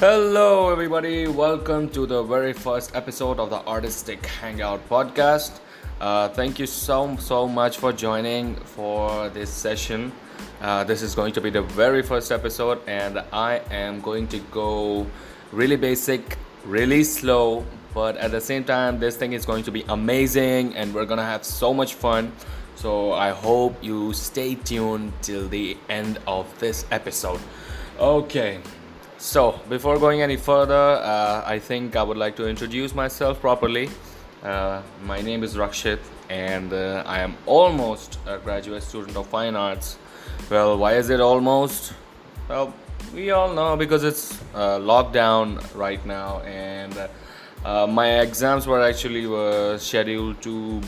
Hello, everybody. Welcome to the very first episode of the Artistic Hangout podcast. Uh, thank you so so much for joining for this session. Uh, this is going to be the very first episode, and I am going to go really basic, really slow, but at the same time, this thing is going to be amazing, and we're gonna have so much fun. So I hope you stay tuned till the end of this episode. Okay. So, before going any further, uh, I think I would like to introduce myself properly. Uh, my name is Rakshit, and uh, I am almost a graduate student of fine arts. Well, why is it almost? Well, we all know because it's uh, lockdown right now, and uh, uh, my exams were actually were scheduled to,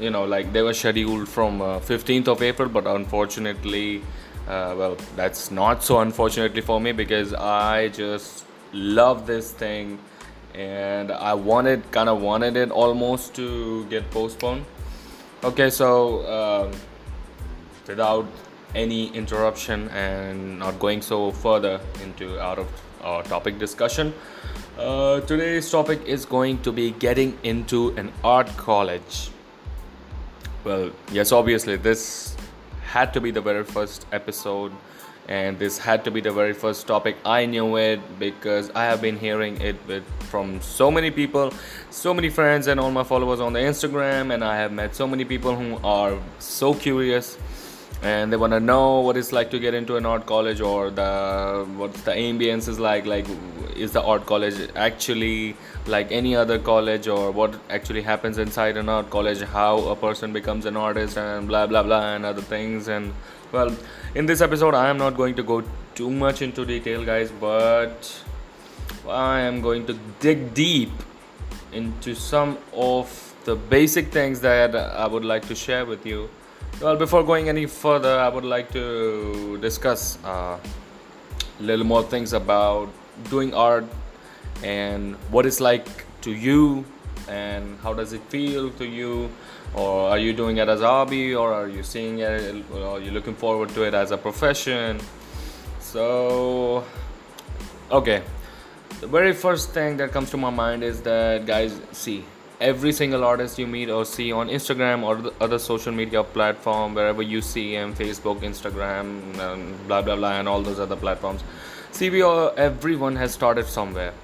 you know, like they were scheduled from 15th of April, but unfortunately uh, well, that's not so unfortunately for me because I just love this thing and I wanted, kind of wanted it almost to get postponed. Okay, so uh, without any interruption and not going so further into out of our topic discussion, uh, today's topic is going to be getting into an art college. Well, yes, obviously, this had to be the very first episode and this had to be the very first topic. I knew it because i have been hearing it with, from so many people so many friends and all my followers on the instagram and i have met so many people who are so curious and they want to know what it's like to get into an art college or the what the ambience is like like is the art college actually like any other college or what actually happens inside an art college? How a person becomes an artist and blah blah blah and other things. And well in this episode i am not going to go too much into detail guys but i am going to dig deep into some of the basic things that i would like to share with you well, before going any further, I would like to discuss uh, a little more things about doing art and what it's like to you and how does it feel to you? Or are you doing it as a hobby or are you seeing it or are you looking forward to it as a profession? So okay. The very first thing that comes to my mind is that guys see every single artist you meet or see on Instagram or the other social media platform, wherever you see him, Facebook, Instagram, and blah blah blah, and all those other platforms. See, we all, everyone has started somewhere.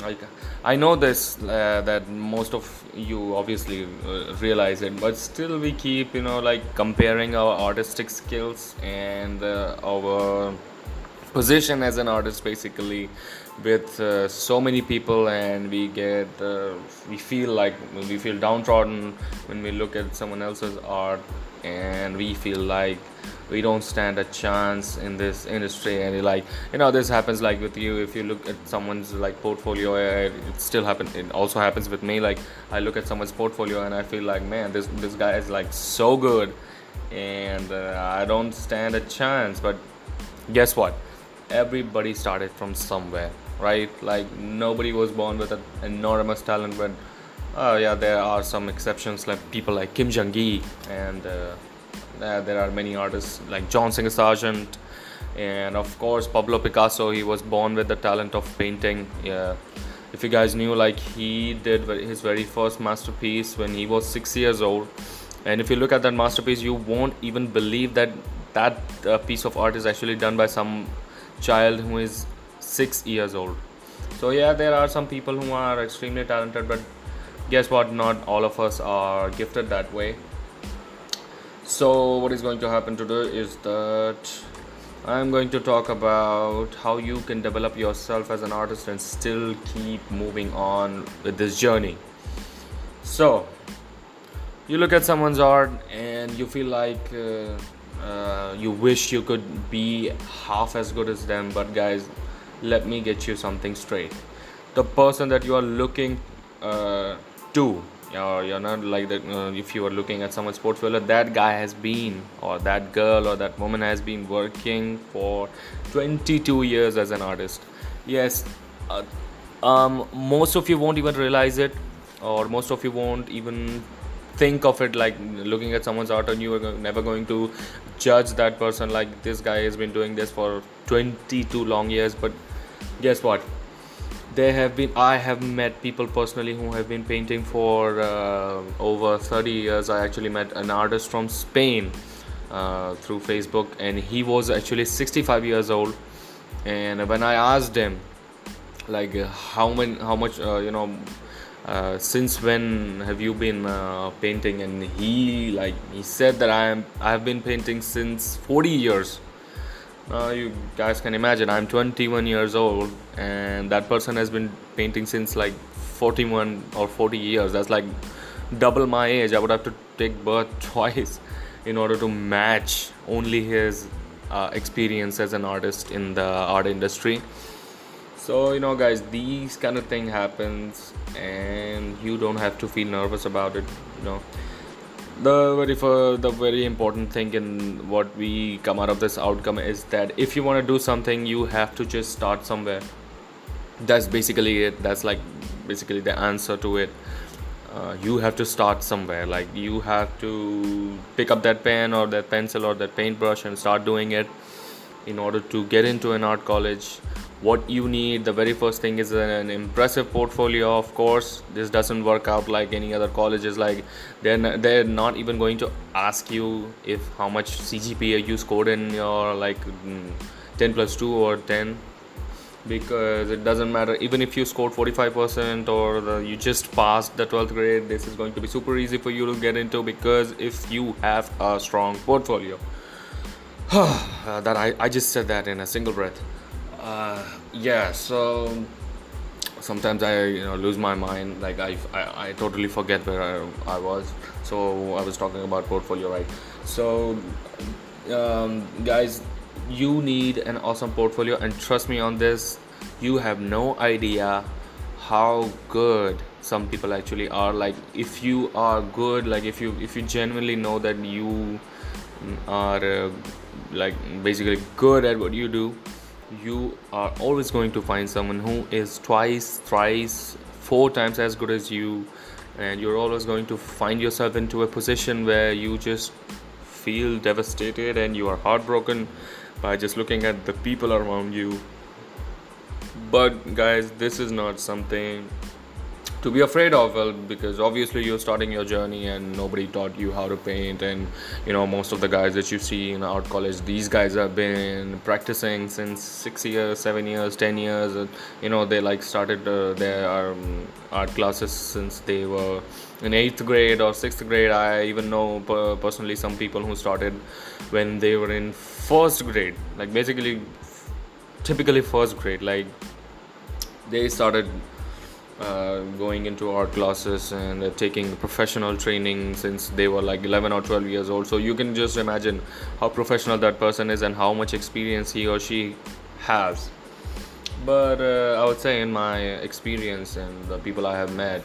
Like I know this uh, that most of you obviously uh, realize it, but still we keep you know like comparing our artistic skills and uh, our position as an artist basically with uh, so many people and we get uh, we feel like we feel downtrodden when we look at someone else's art and we feel like we don't stand a chance in this industry. And like you know this happens like with you. If you look at someone's like portfolio it still happens it also happens with me. Like i look at someone's portfolio and i feel like man this this guy is like so good. And uh, i don't stand a chance. But guess what? Everybody started from somewhere right? Like nobody was born with an enormous talent but uh, yeah there are some exceptions like people like kim jung gi and uh, there are many artists like john singer sargent and of course pablo picasso. He was born with the talent of painting. Yeah. If you guys knew like he did his very first masterpiece when he was six years old. And if you look at that masterpiece you won't even believe that that uh, piece of art is actually done by some child who is six years old. So, yeah, there are some people who are extremely talented, but guess what? Not all of us are gifted that way. So, what is going to happen today is that I'm going to talk about how you can develop yourself as an artist and still keep moving on with this journey. So, you look at someone's art and you feel like uh, uh, you wish you could be half as good as them but guys let me get you something straight. The person that you are looking uh, to or you're not like that uh, if you are looking at someone's portfolio that guy has been or that girl or that woman has been working for 22 years as an artist. Yes uh, um, most of you won't even realize it or most of you won't even think of it like looking at someone's art and you are never going to judge that person like this guy has been doing this for 22 long years but guess what? They have been i have met people personally who have been painting for uh, over 30 years. I actually met an artist from spain uh, through facebook and he was actually 65 years old. And when i asked him like how many how much uh, you know uh, since when have you been uh, painting? And he like he said that i am i have been painting since 40 years uh, you guys can imagine i'm 21 years old and that person has been painting since like 41 or 40 years. That's like double my age. I would have to take birth twice in order to match only his uh, experience as an artist in the art industry. So you know guys these kind of thing happens and you don't have to feel nervous about it you know the very the very important thing in what we come out of this outcome is that if you want to do something you have to just start somewhere. That's basically it. That's like basically the answer to it. Uh, you have to start somewhere. Like you have to pick up that pen or that pencil or that paintbrush and start doing it in order to get into an art college what you need the very first thing is an impressive portfolio of course. This doesn't work out like any other colleges like not, they're not even going to ask you if how much cgpa you scored in your like mm, 10 plus 2 or 10 because it doesn't matter even if you scored 45% or you just passed the 12th grade this is going to be super easy for you to get into because if you have a strong portfolio. That I, I just said that in a single breath uh, yeah, so sometimes I you know lose my mind. Like I, I, I totally forget where I, I was. So I was talking about portfolio, right? So um, guys, you need an awesome portfolio, and trust me on this. You have no idea how good some people actually are. Like if you are good, like if you if you genuinely know that you are uh, like basically good at what you do you are always going to find someone who is twice, thrice, four times as good as you, and you're always going to find yourself into a position where you just feel devastated and you are heartbroken by just looking at the people around you. But, guys, this is not something to be afraid of well because obviously you're starting your journey and nobody taught you how to paint and you know most of the guys that you see in art college these guys have been practicing since six years seven years ten years and, you know they like started uh, their um, art classes since they were in eighth grade or sixth grade. I even know personally some people who started when they were in first grade like basically typically first grade like they started uh, going into art classes and uh, taking professional training since they were like 11 or 12 years old. So you can just imagine how professional that person is and how much experience he or she has. But uh, i would say in my experience and the people i have met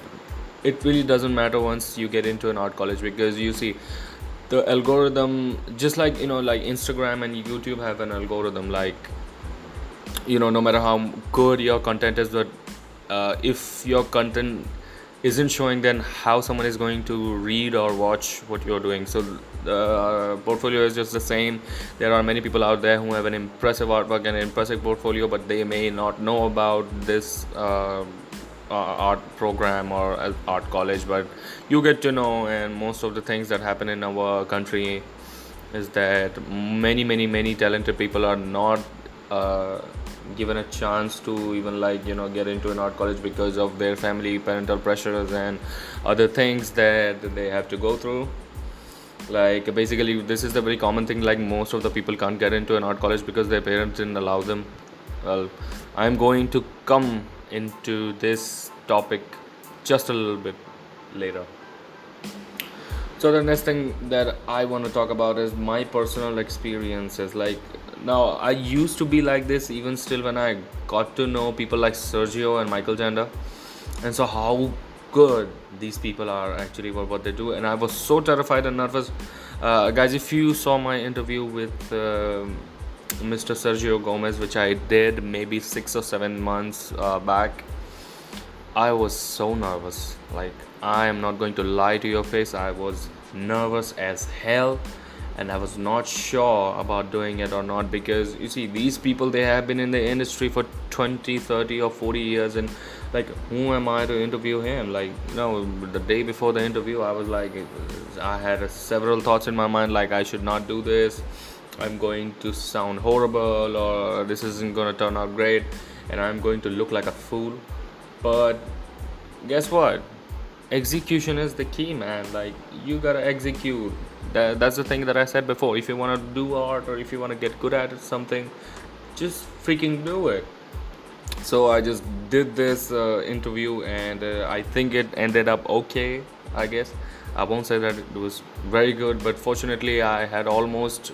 it really doesn't matter once you get into an art college because you see the algorithm just like you know like instagram and youtube have an algorithm like you know no matter how good your content is but uh, if your content isn't showing then how someone is going to read or watch what you're doing. So the uh, portfolio is just the same. There are many people out there who have an impressive artwork and an impressive portfolio but they may not know about this uh, uh, art program or art college. But you get to know and most of the things that happen in our country is that many many many talented people are not uh, given a chance to even like you know get into an art college because of their family parental pressures and other things that they have to go through. Like basically this is the very common thing like most of the people can't get into an art college because their parents didn't allow them. Well i'm going to come into this topic just a little bit later so the next thing that i want to talk about is my personal experiences. Like now i used to be like this even still when i got to know people like sergio and michael janda. And so how good these people are actually for what they do. And i was so terrified and nervous. Uh, guys if you saw my interview with uh, mr sergio gomez which i did maybe six or seven months uh, back i was so nervous. Like i am not going to lie to your face. I was nervous as hell and I was not sure about doing it or not because you see these people they have been in the industry for 20 30 or 40 years and like who am I to interview him? Like you know the day before the interview I was like I had several thoughts in my mind like I should not do this. I'm going to sound horrible or this isn't going to turn out great and I'm going to look like a fool. But guess what execution is the key man. Like you gotta execute. That, that's the thing that i said before. If you want to do art or if you want to get good at something just freaking do it. So i just did this uh, interview and uh, i think it ended up okay i guess. I won't say that it was very good but fortunately i had almost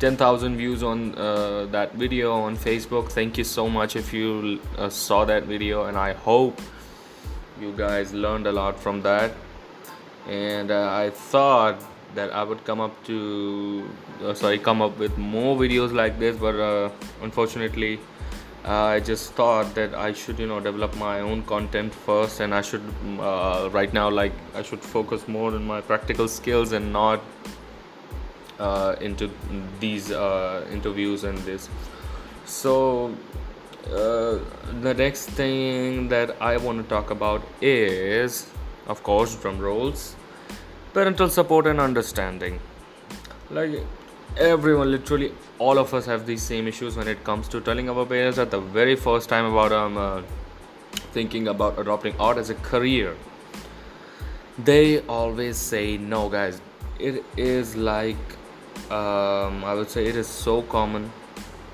10,000 views on uh, that video on facebook. Thank you so much if you uh, saw that video and i hope you guys learned a lot from that. And uh, i thought that i would come up to uh, sorry come up with more videos like this but uh, unfortunately i just thought that i should you know develop my own content first and i should uh, right now like i should focus more on my practical skills and not uh, into these uh, interviews and this. So uh, the next thing that I want to talk about is, of course, drum rolls, parental support and understanding. Like everyone, literally all of us have these same issues when it comes to telling our parents at the very first time about um, uh, thinking about adopting art as a career. They always say no, guys. It is like um, I would say it is so common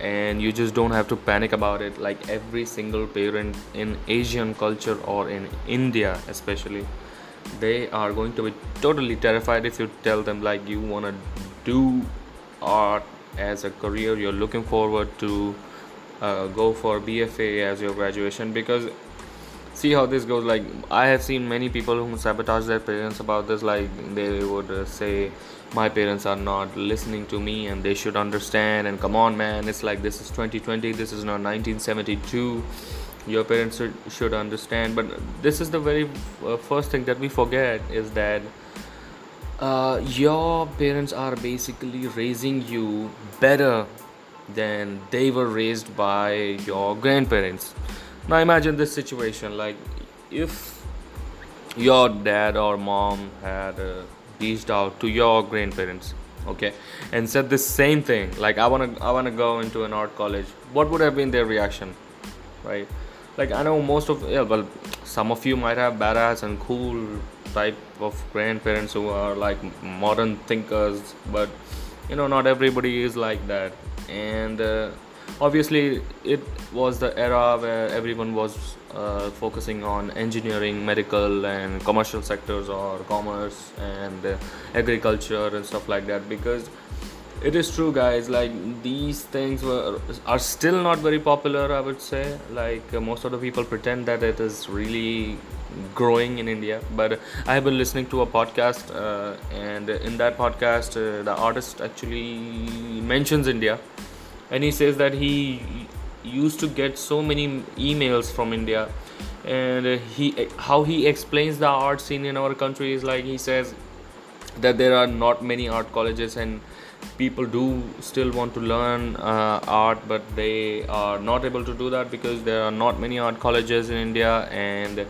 and you just don't have to panic about it like every single parent in asian culture or in india especially they are going to be totally terrified if you tell them like you want to do art as a career you're looking forward to uh, go for bfa as your graduation because see how this goes like i have seen many people who sabotage their parents about this like they would uh, say my parents are not listening to me and they should understand and come on man. It's like this is 2020 this is not 1972 your parents should, should understand. But this is the very uh, first thing that we forget is that uh, your parents are basically raising you better than they were raised by your grandparents. Now imagine this situation like if your dad or mom had uh, reached out to your grandparents okay and said the same thing like i want to i want to go into an art college. What would have been their reaction right? Like i know most of yeah well some of you might have badass and cool type of grandparents who are like modern thinkers but you know not everybody is like that. And uh, obviously it was the era where everyone was uh, focusing on engineering medical and commercial sectors or commerce and uh, agriculture and stuff like that because it is true guys like these things were are still not very popular i would say. Like uh, most of the people pretend that it is really growing in india. But i have been listening to a podcast uh, and in that podcast uh, the artist actually mentions india and he says that he used to get so many emails from India. And he how he explains the art scene in our country is like he says that there are not many art colleges and people do still want to learn uh, art but they are not able to do that because there are not many art colleges in India and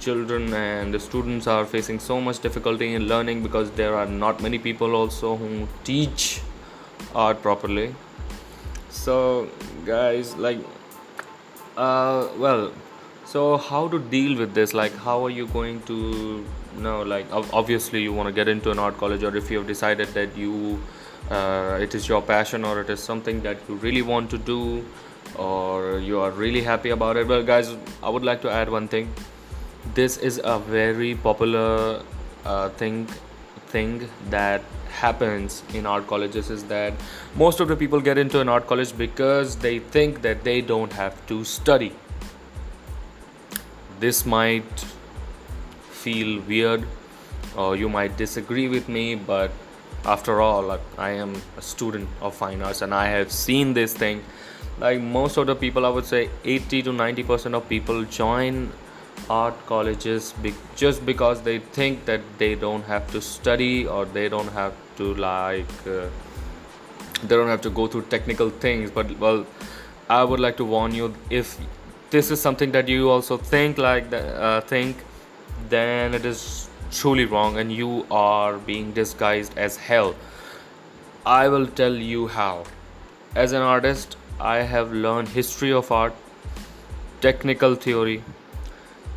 children and the students are facing so much difficulty in learning because there are not many people also who teach art properly. So guys like uh well so how to deal with this? Like how are you going to you know like obviously you want to get into an art college or if you have decided that you uh, it is your passion or it is something that you really want to do or you are really happy about it. Well guys i would like to add one thing. This is a very popular uh, thing thing that happens in art colleges is that most of the people get into an art college because they think that they don't have to study. This might feel weird or you might disagree with me, but after all, I am a student of fine arts and I have seen this thing. Like most of the people, I would say 80 to 90 percent of people join art colleges be- just because they think that they don't have to study or they don't have to like uh, they don't have to go through technical things but well i would like to warn you if this is something that you also think like uh, think then it is truly wrong and you are being disguised as hell. I will tell you how. As an artist i have learned history of art technical theory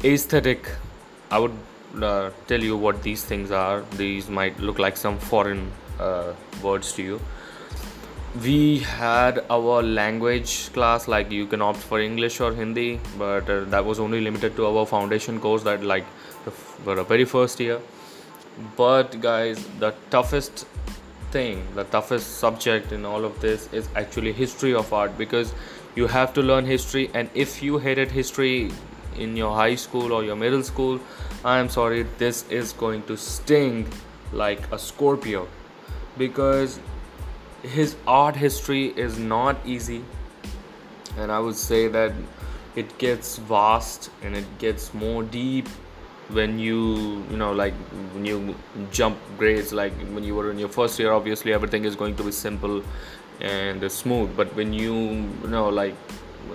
aesthetic. I would uh, tell you what these things are. These might look like some foreign uh, words to you. We had our language class like you can opt for english or hindi but uh, that was only limited to our foundation course that like the, the very first year. But guys the toughest thing the toughest subject in all of this is actually history of art because you have to learn history and if you hated history in your high school or your middle school i am sorry this is going to sting like a scorpio. Because his art history is not easy. And i would say that it gets vast and it gets more deep when you you know like when you jump grades like when you were in your first year obviously everything is going to be simple and smooth. But when you you know like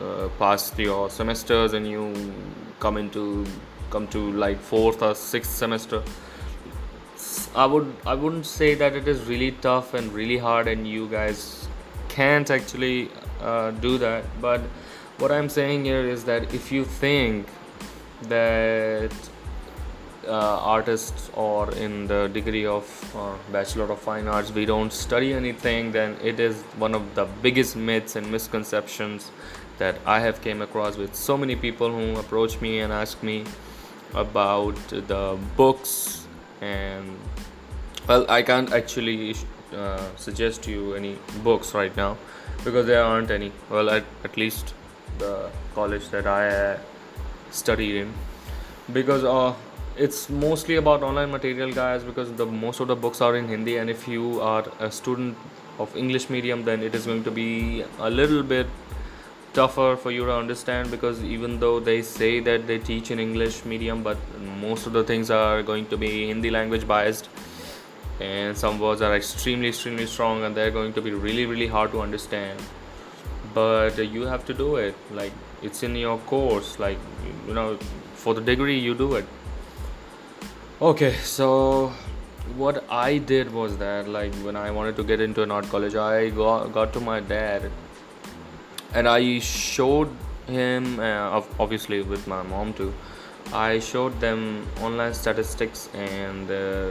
uh, pass your semesters and you come into come to like fourth or sixth semester I would I wouldn't say that it is really tough and really hard, and you guys can't actually uh, do that. But what I'm saying here is that if you think that uh, artists or in the degree of uh, bachelor of fine arts we don't study anything then it is one of the biggest myths and misconceptions that i have came across with so many people who approach me and ask me about the books and well i can't actually uh, suggest you any books right now because there aren't any. Well at, at least the college that i uh, studied in. Because uh, it's mostly about online material guys because the most of the books are in hindi and if you are a student of english medium then it is going to be a little bit tougher for you to understand because even though they say that they teach in english medium but most of the things are going to be hindi language biased. And some words are extremely extremely strong and they're going to be really really hard to understand. But you have to do it. Like it's in your course. Like you know for the degree you do it. Okay so what i did was that like when i wanted to get into an art college i got, got to my dad and i showed him uh, obviously with my mom too. I showed them online statistics and uh,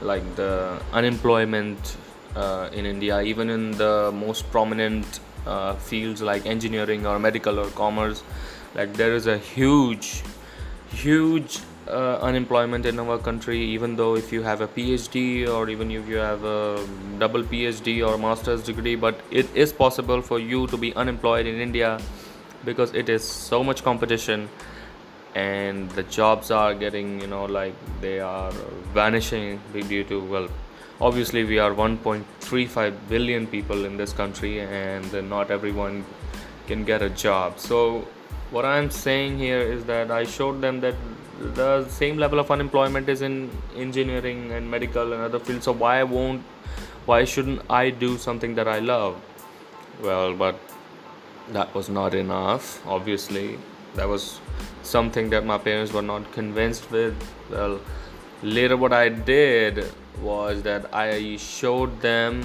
like the unemployment uh, in India, even in the most prominent uh, fields like engineering or medical or commerce, like there is a huge, huge uh, unemployment in our country. Even though if you have a PhD or even if you have a double PhD or master's degree, but it is possible for you to be unemployed in India because it is so much competition and the jobs are getting you know like they are vanishing due to well obviously we are 1.35 billion people in this country and not everyone can get a job so what i'm saying here is that i showed them that the same level of unemployment is in engineering and medical and other fields so why won't why shouldn't i do something that i love? Well but that was not enough obviously. That was something that my parents were not convinced with. Well later what i did was that i showed them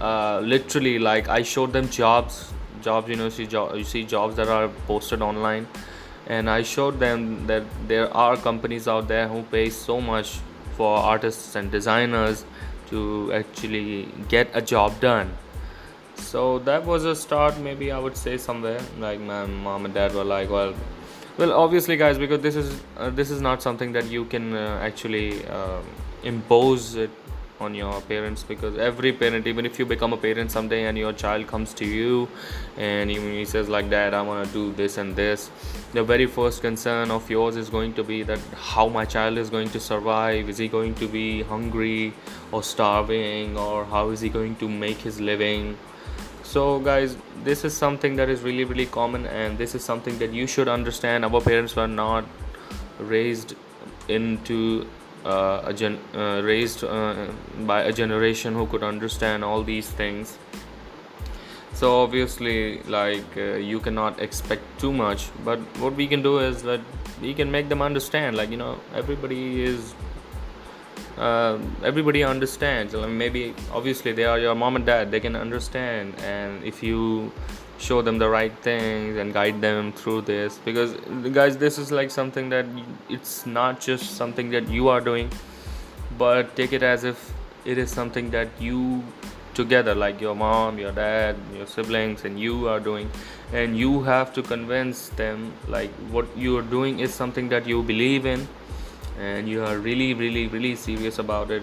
uh, literally like i showed them jobs jobs you know see jo- you see jobs that are posted online and i showed them that there are companies out there who pay so much for artists and designers to actually get a job done. So that was a start maybe i would say somewhere. Like my mom and dad were like well well obviously guys because this is uh, this is not something that you can uh, actually uh, impose it on your parents because every parent even if you become a parent someday and your child comes to you and he, says like dad i want to do this and this the very first concern of yours is going to be that how my child is going to survive. Is he going to be hungry or starving or how is he going to make his living? So guys this is something that is really really common and this is something that you should understand. Our parents were not raised into uh, a gen- uh, raised uh, by a generation who could understand all these things. So obviously like uh, you cannot expect too much but what we can do is that we can make them understand like you know everybody is uh, everybody understands. Maybe obviously they are your mom and dad they can understand and if you show them the right things and guide them through this. Because guys this is like something that it's not just something that you are doing but take it as if it is something that you together like your mom your dad your siblings and you are doing. And you have to convince them like what you are doing is something that you believe in and you are really really really serious about it.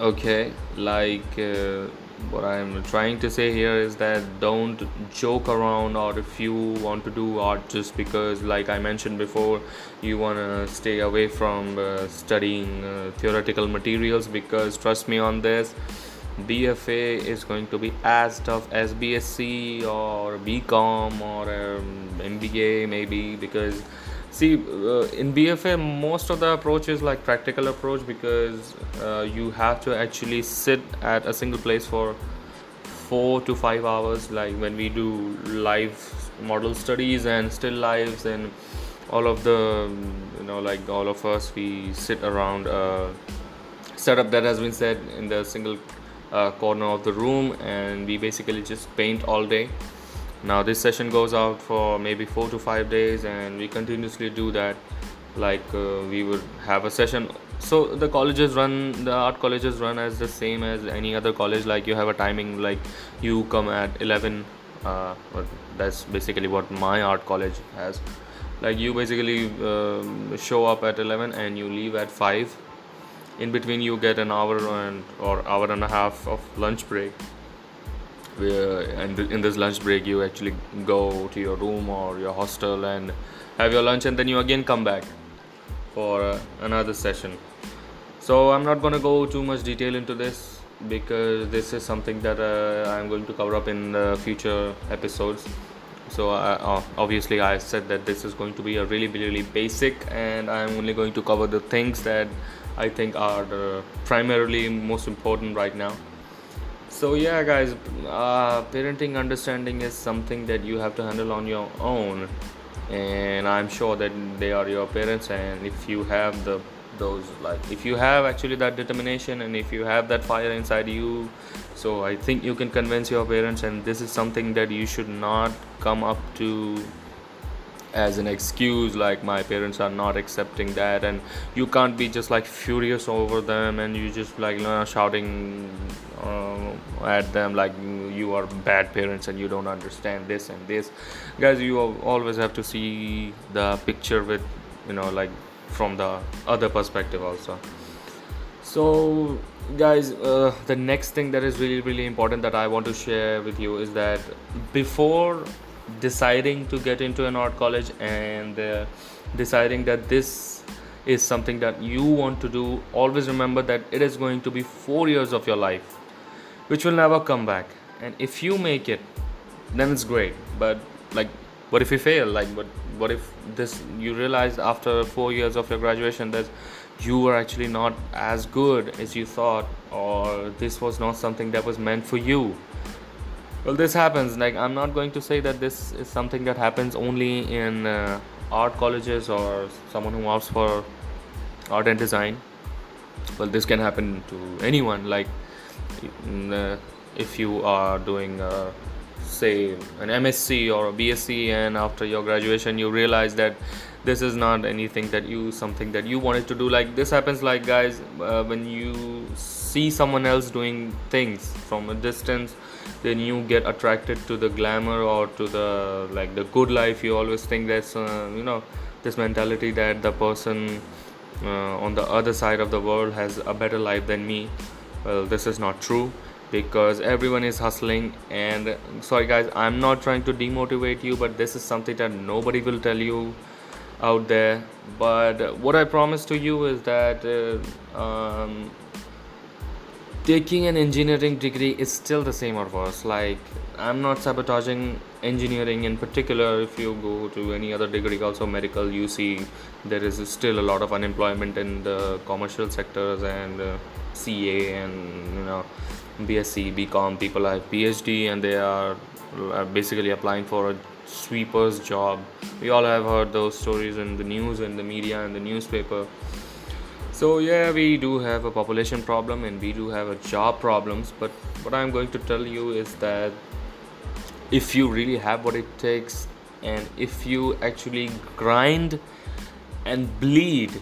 Okay like uh, what i'm trying to say here is that don't joke around or if you want to do art just because like i mentioned before you want to stay away from uh, studying uh, theoretical materials because trust me on this BFA is going to be as tough as BSc or BCom or um, MBA maybe because see uh, in BFA most of the approach is like practical approach because uh, you have to actually sit at a single place for four to five hours like when we do live model studies and still lives and all of the you know like all of us we sit around a setup that has been set in the single uh, corner of the room and we basically just paint all day now this session goes out for maybe four to five days and we continuously do that. Like uh, we would have a session. So the colleges run the art colleges run as the same as any other college. Like you have a timing like you come at 11 uh, that's basically what my art college has. Like you basically um, show up at 11 and you leave at 5 in between you get an hour and or hour and a half of lunch break in this lunch break you actually go to your room or your hostel and have your lunch and then you again come back for uh, another session so i'm not going to go too much detail into this because this is something that uh, i'm going to cover up in future episodes so uh, obviously i said that this is going to be a really really basic and i'm only going to cover the things that I think are primarily most important right now. So yeah, guys, uh, parenting understanding is something that you have to handle on your own, and I'm sure that they are your parents, and if you have the those like if you have actually that determination and if you have that fire inside you so i think you can convince your parents and this is something that you should not come up to as an excuse like my parents are not accepting that and you can't be just like furious over them and you just like you know, shouting uh, at them like you are bad parents and you don't understand this and this. Guys you always have to see the picture with you know like from the other perspective also. So guys uh, the next thing that is really really important that i want to share with you is that before deciding to get into an art college and uh, deciding that this is something that you want to do always remember that it is going to be 4 years of your life which will never come back. And if you make it then it's great. But like what if you fail? Like what what if this you realize after 4 years of your graduation that you were actually not as good as you thought or this was not something that was meant for you well this happens. Like i'm not going to say that this is something that happens only in uh, art colleges or someone who opts for art and design. Well this can happen to anyone. Like if you are doing uh, say an msc or a bsc and after your graduation you realize that this is not anything that you something that you wanted to do. Like this happens like guys uh, when you see someone else doing things from a distance then you get attracted to the glamour or to the like the good life. You always think that's uh, you know this mentality that the person uh, on the other side of the world has a better life than me. Well this is not true because everyone is hustling and sorry guys i'm not trying to demotivate you but this is something that nobody will tell you out there. But what i promise to you is that uh, um, taking an engineering degree is still the same or worse like i'm not sabotaging engineering in particular. If you go to any other degree also medical you see there is still a lot of unemployment in the commercial sectors and uh, ca and you know bsc bcom people have phd and they are uh, basically applying for a sweeper's job. We all have heard those stories in the news and the media and the newspaper so yeah, we do have a population problem and we do have a job problems. But what I'm going to tell you is that if you really have what it takes and if you actually grind and bleed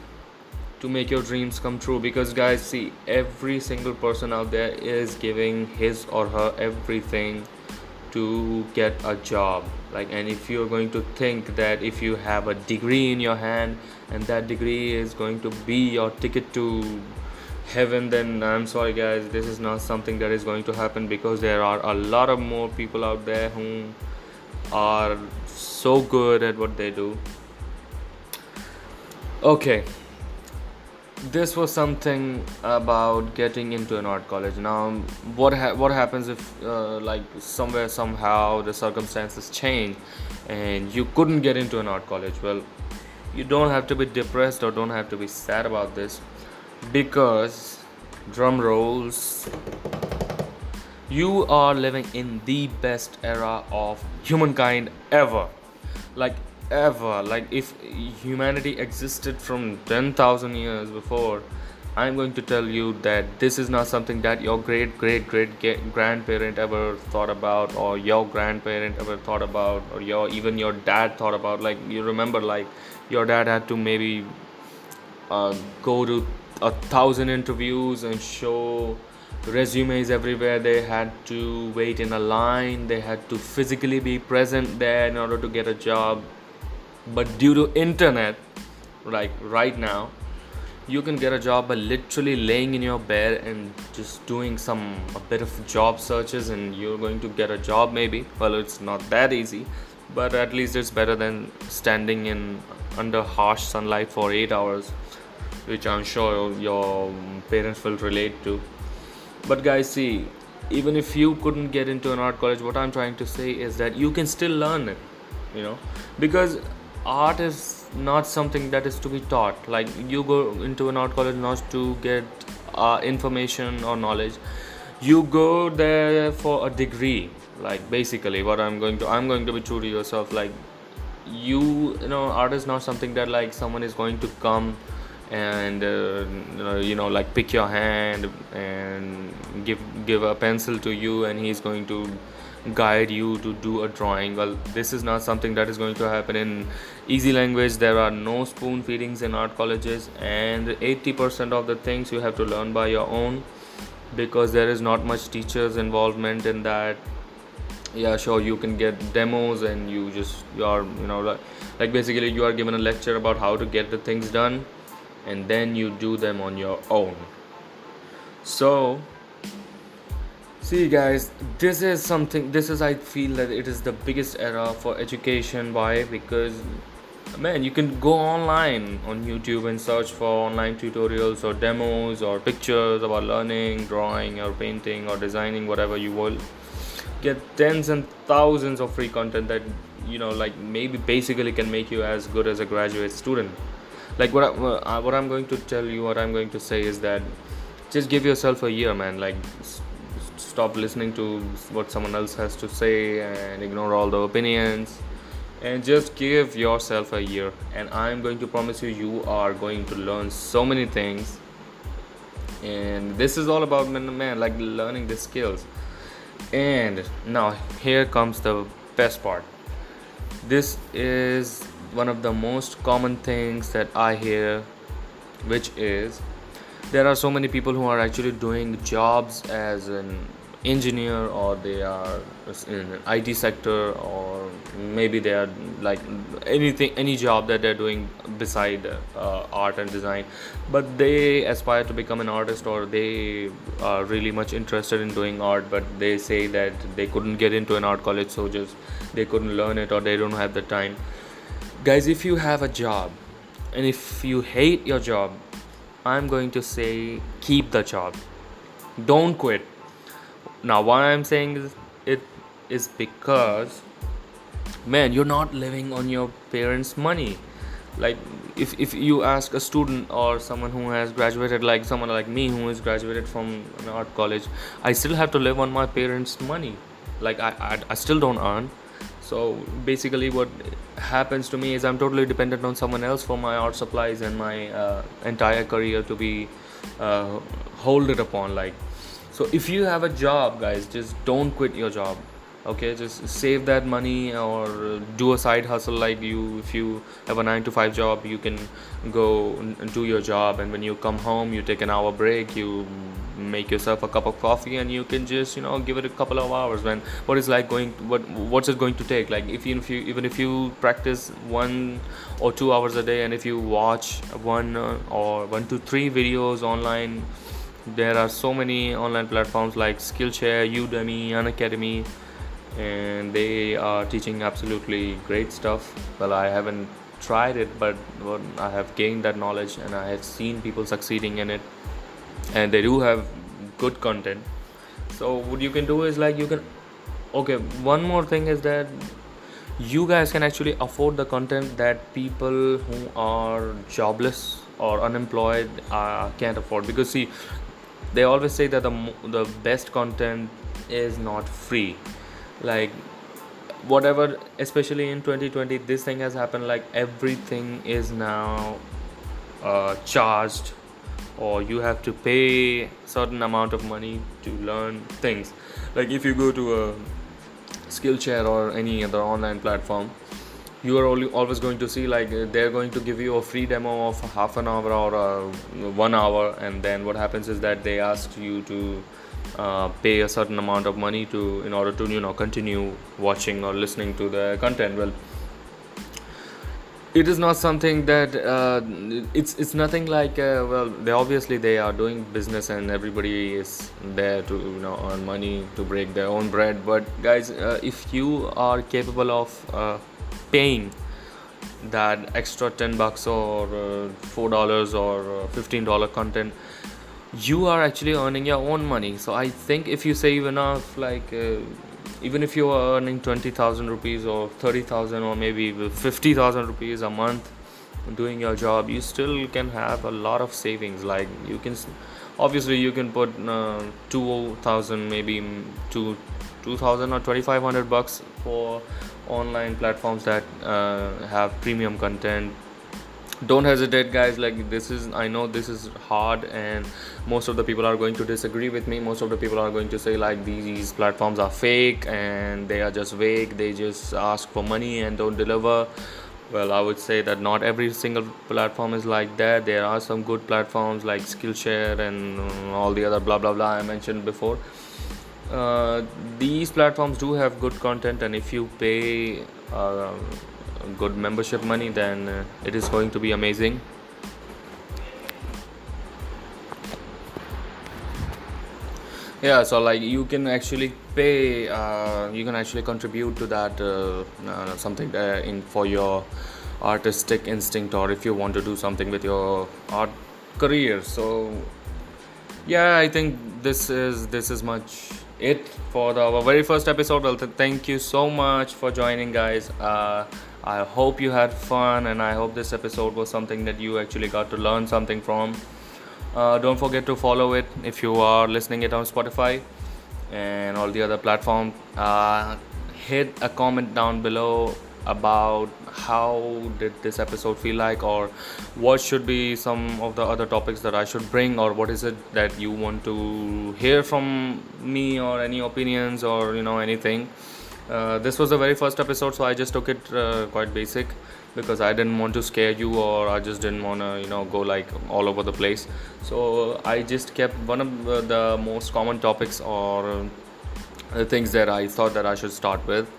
to make your dreams come true because guys see every single person out there is giving his or her everything to get a job. Like and if you're going to think that if you have a degree in your hand and that degree is going to be your ticket to heaven then i'm sorry guys. This is not something that is going to happen because there are a lot of more people out there who are so good at what they do. Okay this was something about getting into an art college. Now what ha- what happens if uh, like somewhere somehow the circumstances change and you couldn't get into an art college? Well you don't have to be depressed or don't have to be sad about this because drum rolls you are living in the best era of humankind ever. Like ever. Like if humanity existed from 10000 years before i'm going to tell you that this is not something that your great great great grandparent ever thought about or your grandparent ever thought about or your even your dad thought about. Like you remember like your dad had to maybe uh, go to a thousand interviews and show resumes everywhere. They had to wait in a line. They had to physically be present there in order to get a job but due to internet like right now you can get a job by literally laying in your bed and just doing some a bit of job searches and you're going to get a job maybe. Well it's not that easy but at least it's better than standing in under harsh sunlight for 8 hours which i'm sure your parents will relate to. But guys see even if you couldn't get into an art college what i'm trying to say is that you can still learn it you know? Because art is not something that is to be taught. Like you go into an art college not to get uh, information or knowledge. You go there for a degree like basically what i'm going to i'm going to be true to yourself. Like you you know art is not something that like someone is going to come and uh, you know like pick your hand and give give a pencil to you and he's going to guide you to do a drawing. Well this is not something that is going to happen in easy language there are no spoon feedings in art colleges and 80% of the things you have to learn by your own because there is not much teachers involvement in that yeah sure you can get demos and you just you are you know like, like basically you are given a lecture about how to get the things done and then you do them on your own so See, guys, this is something. This is, I feel that it is the biggest era for education. Why? Because, man, you can go online on YouTube and search for online tutorials or demos or pictures about learning, drawing, or painting or designing, whatever you will. Get tens and thousands of free content that you know, like maybe basically can make you as good as a graduate student. Like what I, uh, what I'm going to tell you, what I'm going to say is that just give yourself a year, man. Like stop listening to what someone else has to say and ignore all the opinions and just give yourself a year. And i'm going to promise you you are going to learn so many things. And this is all about man, man like learning the skills. And now here comes the best part. This is one of the most common things that i hear which is there are so many people who are actually doing jobs as an engineer or they are in IT sector or maybe they are like anything any job that they're doing beside uh, art and design. But they aspire to become an artist or they are really much interested in doing art but they say that they couldn't get into an art college so just they couldn't learn it or they don't have the time. Guys if you have a job and if you hate your job i'm going to say keep the job. Don't quit now why i'm saying is it is because man you're not living on your parents money. Like if, if you ask a student or someone who has graduated like someone like me who is graduated from an art college i still have to live on my parents money. Like i i, I still don't earn. So basically what happens to me is i'm totally dependent on someone else for my art supplies and my uh, entire career to be uh, hold it upon like so if you have a job guys just don't quit your job okay? Just save that money or do a side hustle like you. If you have a 9 to 5 job you can go and do your job and when you come home you take an hour break you make yourself a cup of coffee and you can just you know give it a couple of hours. When what is like going what what's it going to take? Like if you, if you even if you practice one or two hours a day and if you watch one uh, or one to three videos online there are so many online platforms like skillshare udemy unacademy and they are teaching absolutely great stuff. Well, I haven't tried it, but I have gained that knowledge and I have seen people succeeding in it, and they do have good content. So, what you can do is like you can, okay, one more thing is that you guys can actually afford the content that people who are jobless or unemployed uh, can't afford because see they always say that the the best content is not free. Like whatever especially in 2020 this thing has happened like everything is now uh, charged or you have to pay certain amount of money to learn things. Like if you go to a skillshare or any other online platform you are only always going to see like they're going to give you a free demo of half an hour or uh, one hour and then what happens is that they ask you to uh, pay a certain amount of money to in order to you know continue watching or listening to the content. Well it is not something that uh, it's it's nothing like uh, well they obviously they are doing business and everybody is there to you know earn money to break their own bread. But guys uh, if you are capable of uh, paying that extra 10 bucks or uh, 4 dollars or 15 dollar content you are actually earning your own money. So i think if you save enough like uh, even if you are earning 20000 rupees or 30000 or maybe 50000 rupees a month doing your job you still can have a lot of savings. Like you can obviously you can put uh, 2000 maybe to 2000 or 2500 bucks for online platforms that uh, have premium content. Don't hesitate guys. Like this is i know this is hard and most of the people are going to disagree with me. Most of the people are going to say like these platforms are fake and they are just vague they just ask for money and don't deliver well i would say that not every single platform is like that. There are some good platforms like skillshare and all the other blah blah blah i mentioned before. Uh, these platforms do have good content and if you pay uh, good membership money then uh, it is going to be amazing yeah so like you can actually pay uh, you can actually contribute to that uh, uh, something uh, in for your artistic instinct or if you want to do something with your art career. So yeah i think this is this is much it for the, our very first episode. Well th- thank you so much for joining guys. Uh, I hope you had fun and I hope this episode was something that you actually got to learn something from. Uh, don't forget to follow it if you are listening it on Spotify and all the other platforms. Uh, hit a comment down below about how did this episode feel like or what should be some of the other topics that I should bring or what is it that you want to hear from me or any opinions or you know anything uh, this was the very first episode, so I just took it uh, quite basic because I didn't want to scare you or I just didn't want to, you know, go like all over the place. So I just kept one of the most common topics or things that I thought that I should start with.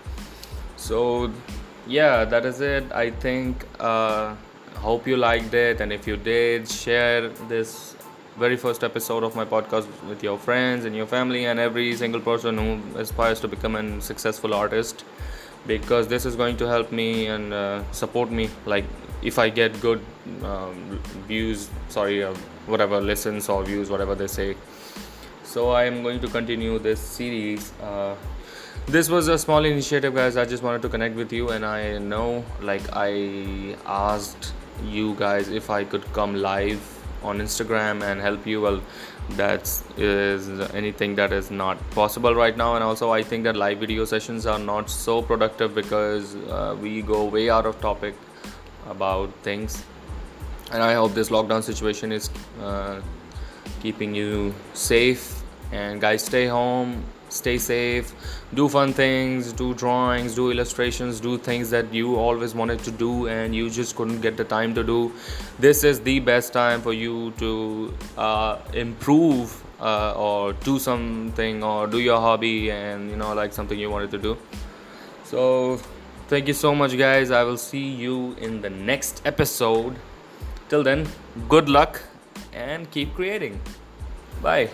So yeah, that is it. I think. Uh, hope you liked it, and if you did, share this very first episode of my podcast with your friends and your family and every single person who aspires to become a successful artist because this is going to help me and uh, support me. Like if i get good um, views sorry uh, whatever listens or views whatever they say. So i am going to continue this series. Uh, this was a small initiative guys. I just wanted to connect with you and i know like i asked you guys if i could come live on instagram and help you well that is anything that is not possible right now. And also i think that live video sessions are not so productive because uh, we go way out of topic about things. And i hope this lockdown situation is uh, keeping you safe. And guys stay home stay safe do fun things do drawings do illustrations do things that you always wanted to do and you just couldn't get the time to do. This is the best time for you to uh, improve uh, or do something or do your hobby and you know like something you wanted to do. So thank you so much guys. I will see you in the next episode. Till then good luck and keep creating. Bye